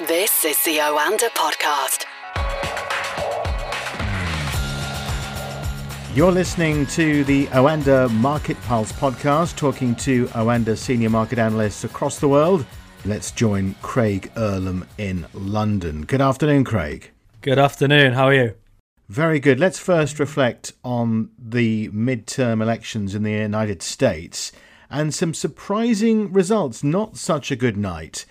This is the Oanda Podcast. You're listening to the Oanda Market Pulse podcast, talking to Oanda senior market analysts across the world. Let's join Craig Erlam in London. Good afternoon, Craig. Good afternoon. How are you? Very good. Let's first reflect on the midterm elections in the United States and some surprising results. Not such a good night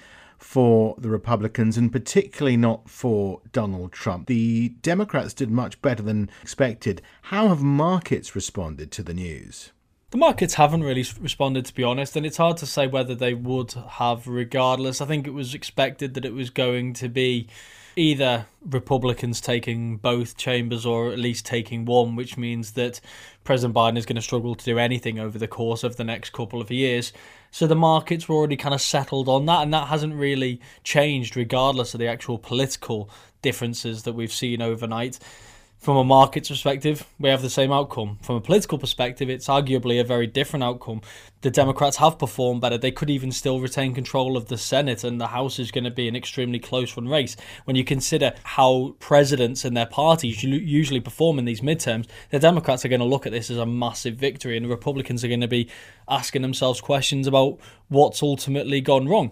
for the Republicans and particularly not for Donald Trump. The Democrats did much better than expected. How have markets responded to the news? The markets haven't really responded, to be honest, and it's hard to say whether they would have regardless. I think it was expected that it was going to be either Republicans taking both chambers or at least taking one, which means that President Biden is going to struggle to do anything over the course of the next couple of years. So the markets were already kind of settled on that, and that hasn't really changed regardless of the actual political differences that we've seen overnight. From a market's perspective, we have the same outcome. From a political perspective, it's arguably a very different outcome. The Democrats have performed better. They could even still retain control of the Senate, and the House is going to be an extremely close run race. When you consider how presidents and their parties usually perform in these midterms, the Democrats are going to look at this as a massive victory, and the Republicans are going to be asking themselves questions about what's ultimately gone wrong.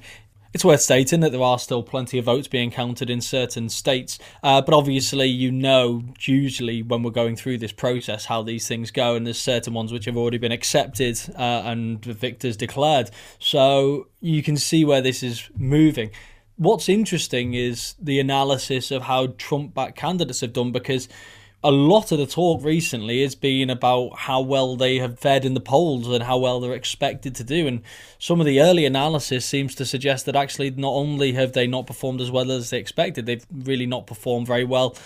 It's worth stating that there are still plenty of votes being counted in certain states, uh, but obviously, you know, usually when we're going through this process, how these things go, and there's certain ones which have already been accepted uh, and the victors declared. So you can see where this is moving. What's interesting is the analysis of how Trump backed candidates have done because a lot of the talk recently has been about how well they have fared in the polls and how well they're expected to do. And some of the early analysis seems to suggest that actually not only have they not performed as well as they expected, they've really not performed very well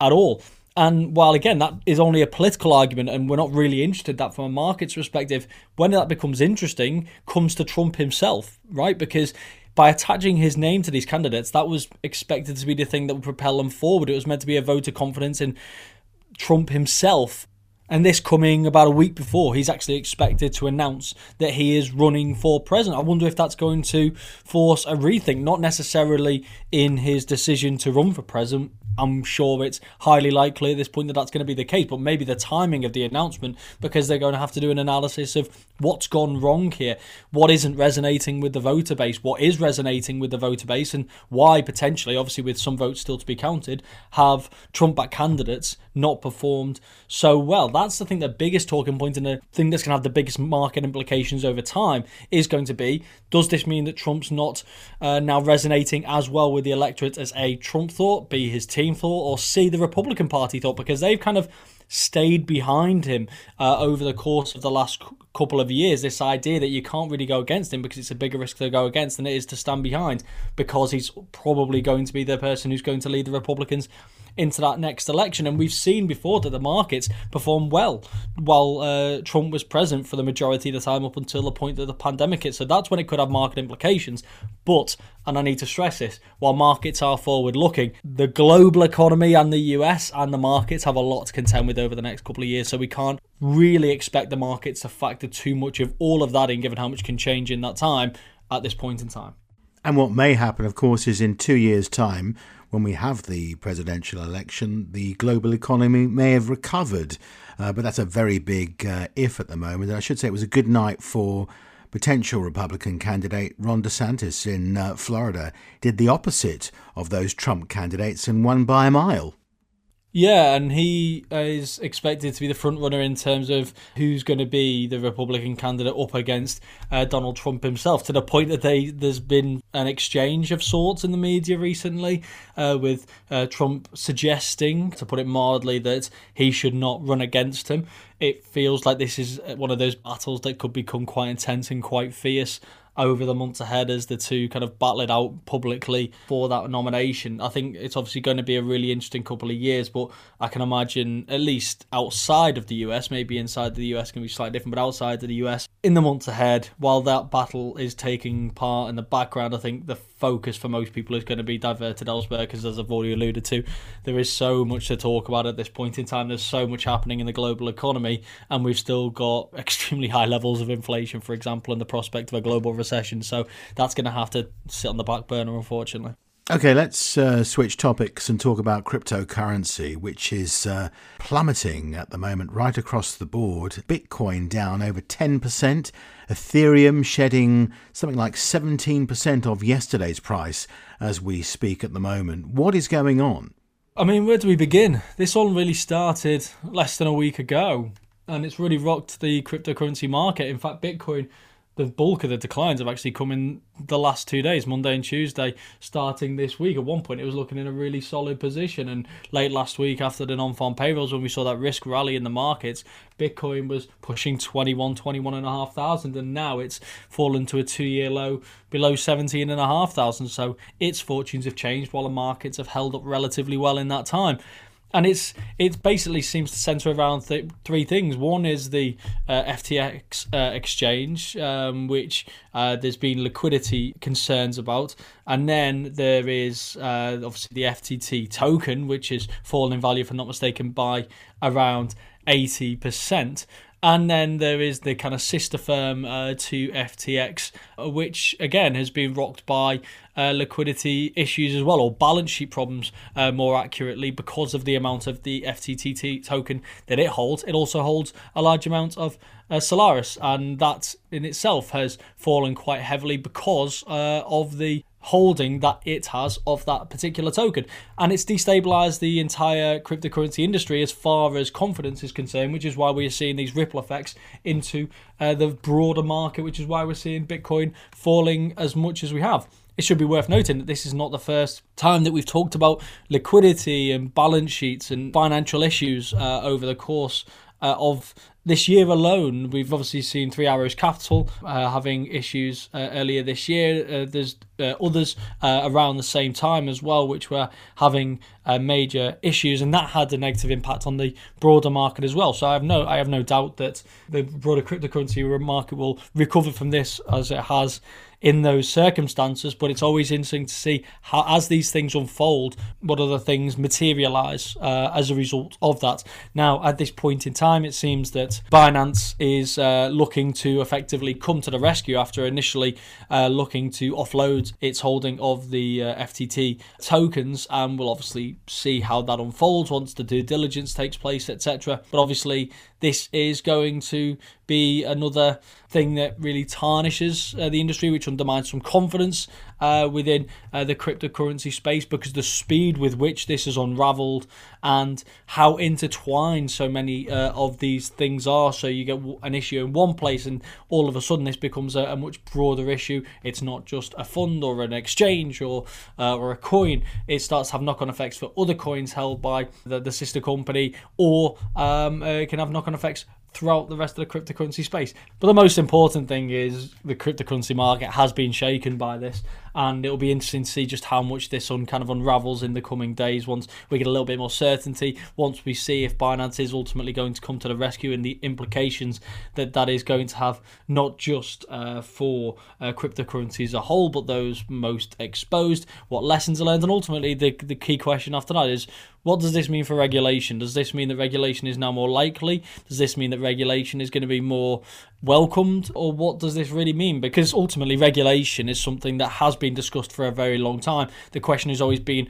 at all. And while again that is only a political argument, and we're not really interested that from a market's perspective, when that becomes interesting, comes to Trump himself, right? Because by attaching his name to these candidates, that was expected to be the thing that would propel them forward. It was meant to be a vote of confidence in Trump himself. And this coming about a week before he's actually expected to announce that he is running for president. I wonder if that's going to force a rethink, not necessarily in his decision to run for president, I'm sure it's highly likely at this point that that's going to be the case, but maybe the timing of the announcement because they're going to have to do an analysis of what's gone wrong here, what isn't resonating with the voter base, what is resonating with the voter base, and why potentially, obviously with some votes still to be counted, have Trump back candidates not performed so well. That's the thing, the biggest talking point and the thing that's going to have the biggest market implications over time is going to be does this mean that Trump's not uh, now resonating as well with the electorate as A, Trump thought, B, his team thought, or C, the Republican Party thought? Because they've kind of stayed behind him uh, over the course of the last couple of years. This idea that you can't really go against him because it's a bigger risk to go against than it is to stand behind because he's probably going to be the person who's going to lead the Republicans into that next election. And we've seen before that the markets perform well while uh, Trump was present for the majority of the time up until the point that the pandemic hit. So that's when it could have market implications. But, and I need to stress this, while markets are forward looking, the global economy and the US and the markets have a lot to contend with over the next couple of years. So we can't really expect the markets to factor too much of all of that in, given how much can change in that time at this point in time. And what may happen, of course, is in two years' time, when we have the presidential election, the global economy may have recovered. Uh, but that's a very big uh, if at the moment. And I should say it was a good night for potential Republican candidate Ron DeSantis in uh, Florida. Did the opposite of those Trump candidates and won by a mile. Yeah, and he is expected to be the front runner in terms of who's going to be the Republican candidate up against uh, Donald Trump himself. To the point that they there's been an exchange of sorts in the media recently, uh, with uh, Trump suggesting, to put it mildly, that he should not run against him. It feels like this is one of those battles that could become quite intense and quite fierce over the months ahead as the two kind of battle it out publicly for that nomination. I think it's obviously going to be a really interesting couple of years, but I can imagine at least outside of the US, maybe inside the US can be slightly different, but outside of the US, in the months ahead, while that battle is taking part in the background, I think the focus for most people is going to be diverted elsewhere because, as I've already alluded to, there is so much to talk about at this point in time. There's so much happening in the global economy, and we've still got extremely high levels of inflation, for example, and the prospect of a global recession. So that's going to have to sit on the back burner, unfortunately. Okay, let's uh, switch topics and talk about cryptocurrency, which is uh, plummeting at the moment right across the board. Bitcoin down over 10%, Ethereum shedding something like 17% of yesterday's price as we speak at the moment. What is going on? I mean, where do we begin? This all really started less than a week ago, and it's really rocked the cryptocurrency market. In fact, Bitcoin the bulk of the declines have actually come in the last two days, Monday and Tuesday, starting this week. At one point, it was looking in a really solid position, and late last week, after the non-farm payrolls, when we saw that risk rally in the markets, Bitcoin was pushing 21, 21 and a half thousand, and now it's fallen to a two-year low below 17 and a half thousand. So its fortunes have changed, while the markets have held up relatively well in that time and it's it basically seems to center around th- three things. One is the uh, FTX uh, exchange, um, which uh, there's been liquidity concerns about, and then there is uh, obviously the FTT token, which is fallen in value, if I'm not mistaken, by around eighty percent. And then there is the kind of sister firm uh, to FTX, uh, which again has been rocked by uh, liquidity issues as well, or balance sheet problems uh, more accurately, because of the amount of the FTT token that it holds. It also holds a large amount of uh, Solana, and that in itself has fallen quite heavily because uh, of the holding that it has of that particular token. And it's destabilized the entire cryptocurrency industry as far as confidence is concerned, which is why we are seeing these ripple effects into uh, the broader market, which is why we're seeing Bitcoin falling as much as we have. It should be worth noting that this is not the first time that we've talked about liquidity and balance sheets and financial issues uh, over the course uh, of this year alone, we've obviously seen Three Arrows Capital uh, having issues uh, earlier this year. Uh, there's uh, others uh, around the same time as well, which were having uh, major issues, and that had a negative impact on the broader market as well. So I have no, I have no doubt that the broader cryptocurrency market will recover from this as it has in those circumstances. But it's always interesting to see how, as these things unfold, what other things materialize as a result of that. Now, at this point in time, it seems that Binance is uh, looking to effectively come to the rescue after initially uh, looking to offload its holding of the uh, FTT tokens, and we'll obviously see how that unfolds once the due diligence takes place, etc. But obviously, this is going to be another thing that really tarnishes uh, the industry, which undermines some confidence uh, within uh, the cryptocurrency space because the speed with which this has unraveled and how intertwined so many uh, of these things are. So you get an issue in one place, and all of a sudden this becomes a, a much broader issue. It's not just a fund or an exchange or uh, or a coin. It starts to have knock-on effects for other coins held by the, the sister company, or um, uh, it can have knock-on effects throughout the rest of the cryptocurrency space. But the most important thing is the cryptocurrency market has been shaken by this, and it'll be interesting to see just how much this un- kind of unravels in the coming days once we get a little bit more certainty, once we see if Binance is ultimately going to come to the rescue and the implications that that is going to have not just uh, for uh, cryptocurrency as a whole, but those most exposed, what lessons are learned, and ultimately the, the key question after that is what does this mean for regulation? Does this mean that regulation is now more likely? Does this mean that regulation is going to be more welcomed? Or what does this really mean? Because ultimately, regulation is something that has been discussed for a very long time. The question has always been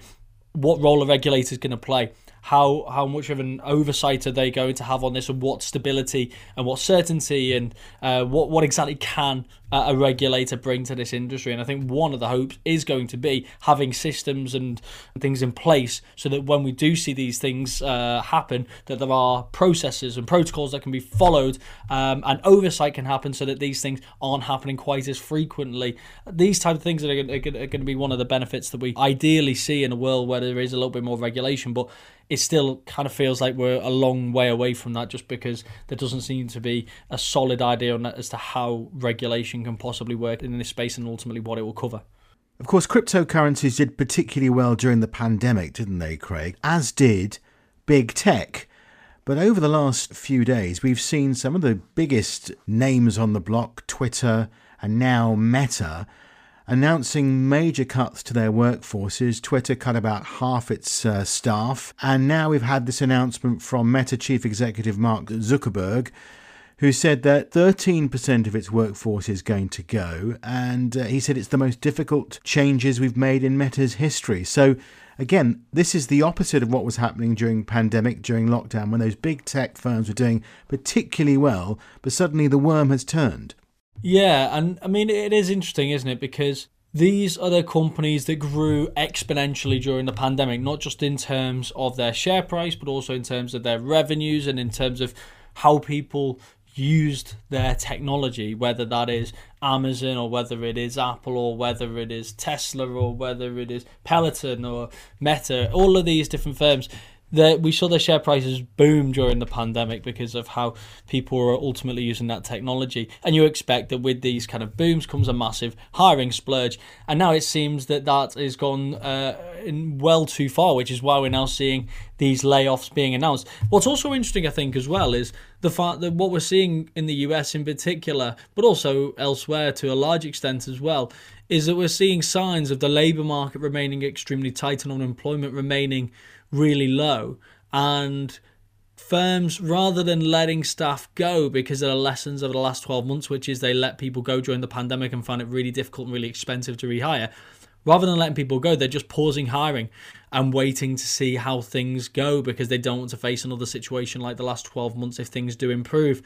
what role are regulators going to play? How how much of an oversight are they going to have on this, and what stability and what certainty and uh, what what exactly can uh, a regulator bring to this industry? And I think one of the hopes is going to be having systems and things in place so that when we do see these things uh, happen, that there are processes and protocols that can be followed, um, and oversight can happen so that these things aren't happening quite as frequently. These type of things are, are, are going to be one of the benefits that we ideally see in a world where there is a little bit more regulation, but it still kind of feels like we're a long way away from that just because there doesn't seem to be a solid idea on that as to how regulation can possibly work in this space and ultimately what it will cover. Of course, cryptocurrencies did particularly well during the pandemic, didn't they, Craig? As did big tech. But over the last few days, we've seen some of the biggest names on the block, Twitter and now Meta, announcing major cuts to their workforces. Twitter cut about half its uh, staff. And now we've had this announcement from Meta chief executive Mark Zuckerberg who said that 13% of its workforce is going to go. And uh, he said it's the most difficult changes we've made in Meta's history. So, again, this is the opposite of what was happening during pandemic, during lockdown, when those big tech firms were doing particularly well, but suddenly the worm has turned. Yeah, and I mean, it is interesting, isn't it? Because these are the companies that grew exponentially during the pandemic, not just in terms of their share price, but also in terms of their revenues and in terms of how people used their technology, whether that is Amazon or whether it is Apple or whether it is Tesla or whether it is Peloton or Meta, all of these different firms that we saw their share prices boom during the pandemic because of how people were ultimately using that technology. And you expect that with these kind of booms comes a massive hiring splurge. And now it seems that that has gone uh, well too far, which is why we're now seeing these layoffs being announced. What's also interesting, I think, as well, is the fact that what we're seeing in the US in particular, but also elsewhere to a large extent as well, is that we're seeing signs of the labour market remaining extremely tight and unemployment remaining really low. And firms, rather than letting staff go because of the lessons of the last 12 months, which is they let people go during the pandemic and found it really difficult and really expensive to rehire, rather than letting people go, they're just pausing hiring and waiting to see how things go because they don't want to face another situation like the last 12 months if things do improve.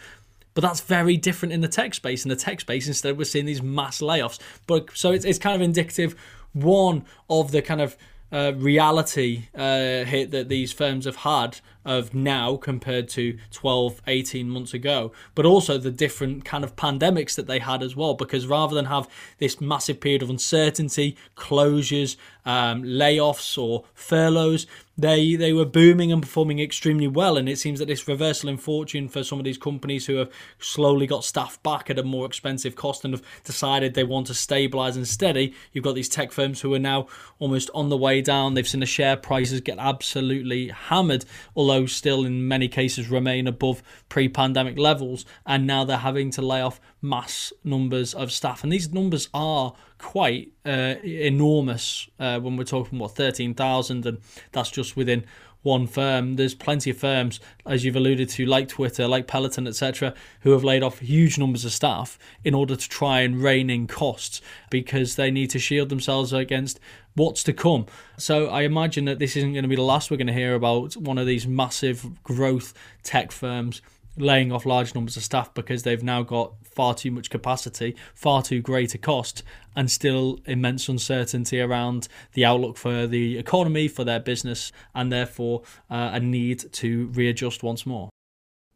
But that's very different in the tech space. In the tech space, instead, we're seeing these mass layoffs. But so it's, it's kind of indicative, one, of the kind of uh, reality uh, hit that these firms have had of now compared to 12, 18 months ago, but also the different kind of pandemics that they had as well. Because rather than have this massive period of uncertainty, closures, um, layoffs, or furloughs, they they were booming and performing extremely well. And it seems that this reversal in fortune for some of these companies who have slowly got staff back at a more expensive cost and have decided they want to stabilize and steady. You've got these tech firms who are now almost on the way down. They've seen the share prices get absolutely hammered, although still in many cases remain above pre-pandemic levels. And now they're having to lay off mass numbers of staff, and these numbers are quite uh, enormous uh, when we're talking what 13,000 and that's just within one firm. There's plenty of firms as you've alluded to like Twitter like Peloton etc who have laid off huge numbers of staff in order to try and rein in costs because they need to shield themselves against what's to come. So I imagine that this isn't going to be the last we're going to hear about one of these massive growth tech firms laying off large numbers of staff because they've now got far too much capacity, far too great a cost, and still immense uncertainty around the outlook for the economy, for their business, and therefore uh, a need to readjust once more.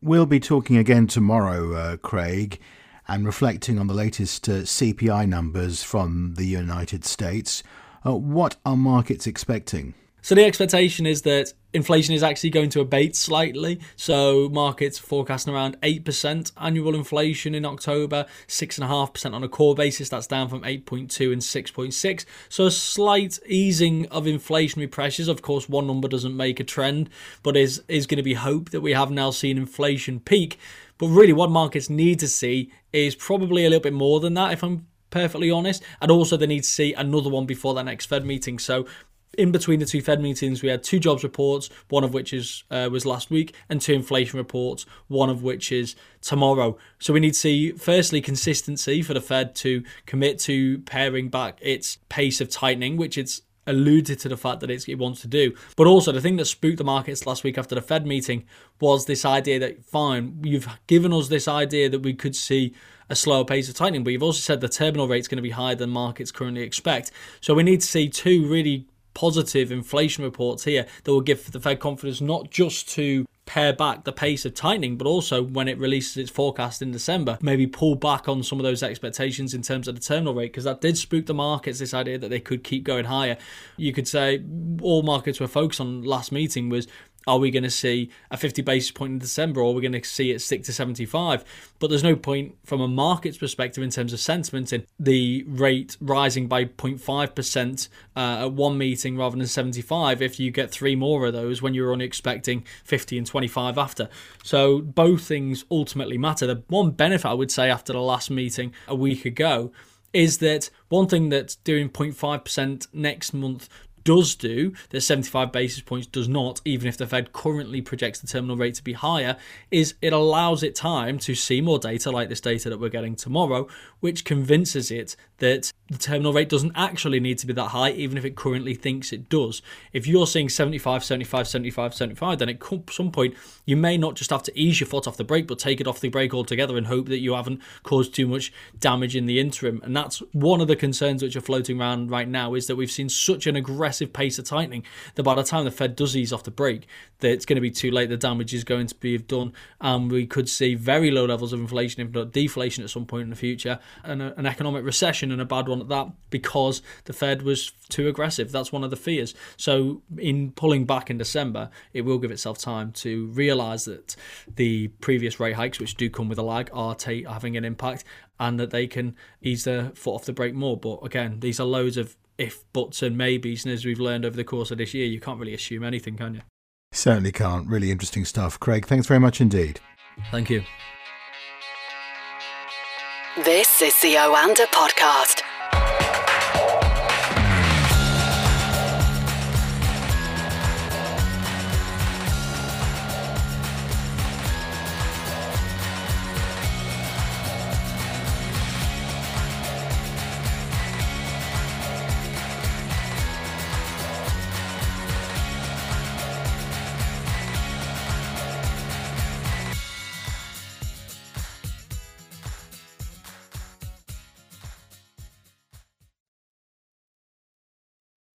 We'll be talking again tomorrow, uh, Craig, and reflecting on the latest uh, CPI numbers from the United States. Uh, what are markets expecting? So the expectation is that inflation is actually going to abate slightly. So markets forecasting around 8% annual inflation in October, 6.5% on a core basis. That's down from 8.2 and 6.6. So a slight easing of inflationary pressures. Of course, one number doesn't make a trend, but is is going to be hope that we have now seen inflation peak. But really, what markets need to see is probably a little bit more than that, if I'm perfectly honest. And also, they need to see another one before that next Fed meeting. So in between the two Fed meetings, we had two jobs reports, one of which is uh, was last week, and two inflation reports, one of which is tomorrow. So we need to see, firstly, consistency for the Fed to commit to paring back its pace of tightening, which it's alluded to the fact that it wants to do. But also, the thing that spooked the markets last week after the Fed meeting was this idea that, fine, you've given us this idea that we could see a slower pace of tightening, but you've also said the terminal rate is going to be higher than markets currently expect. So we need to see two really positive inflation reports here that will give the Fed confidence not just to pare back the pace of tightening, but also when it releases its forecast in December, maybe pull back on some of those expectations in terms of the terminal rate, because that did spook the markets, this idea that they could keep going higher. You could say all markets were focused on last meeting was are we going to see a 50 basis point in December or are we going to see it stick to 75? But there's no point from a market's perspective in terms of sentiment in the rate rising by 0.5% uh, at one meeting rather than 75 if you get three more of those when you're only expecting 50 and 25 after. So both things ultimately matter. The one benefit I would say after the last meeting a week ago is that one thing that doing 0.5% next month does do, that 75 basis points does not, even if the Fed currently projects the terminal rate to be higher, is it allows it time to see more data like this data that we're getting tomorrow, which convinces it that the terminal rate doesn't actually need to be that high, even if it currently thinks it does. If you're seeing 75, 75, 75, 75, then at some point you may not just have to ease your foot off the brake, but take it off the brake altogether and hope that you haven't caused too much damage in the interim. And that's one of the concerns which are floating around right now is that we've seen such an aggressive pace of tightening that by the time the Fed does ease off the brake, that it's going to be too late. The damage is going to be done, and we could see very low levels of inflation, if not deflation, at some point in the future, and an economic recession and a bad one at that because the Fed was too aggressive. That's one of the fears. So, in pulling back in December, it will give itself time to realise that the previous rate hikes, which do come with a lag, are t- having an impact and that they can ease their foot off the brake more. But again, these are loads of if, buts, and maybes. And as we've learned over the course of this year, you can't really assume anything, can you? Certainly can't. Really interesting stuff. Craig, thanks very much indeed. Thank you. This is the Oanda Podcast.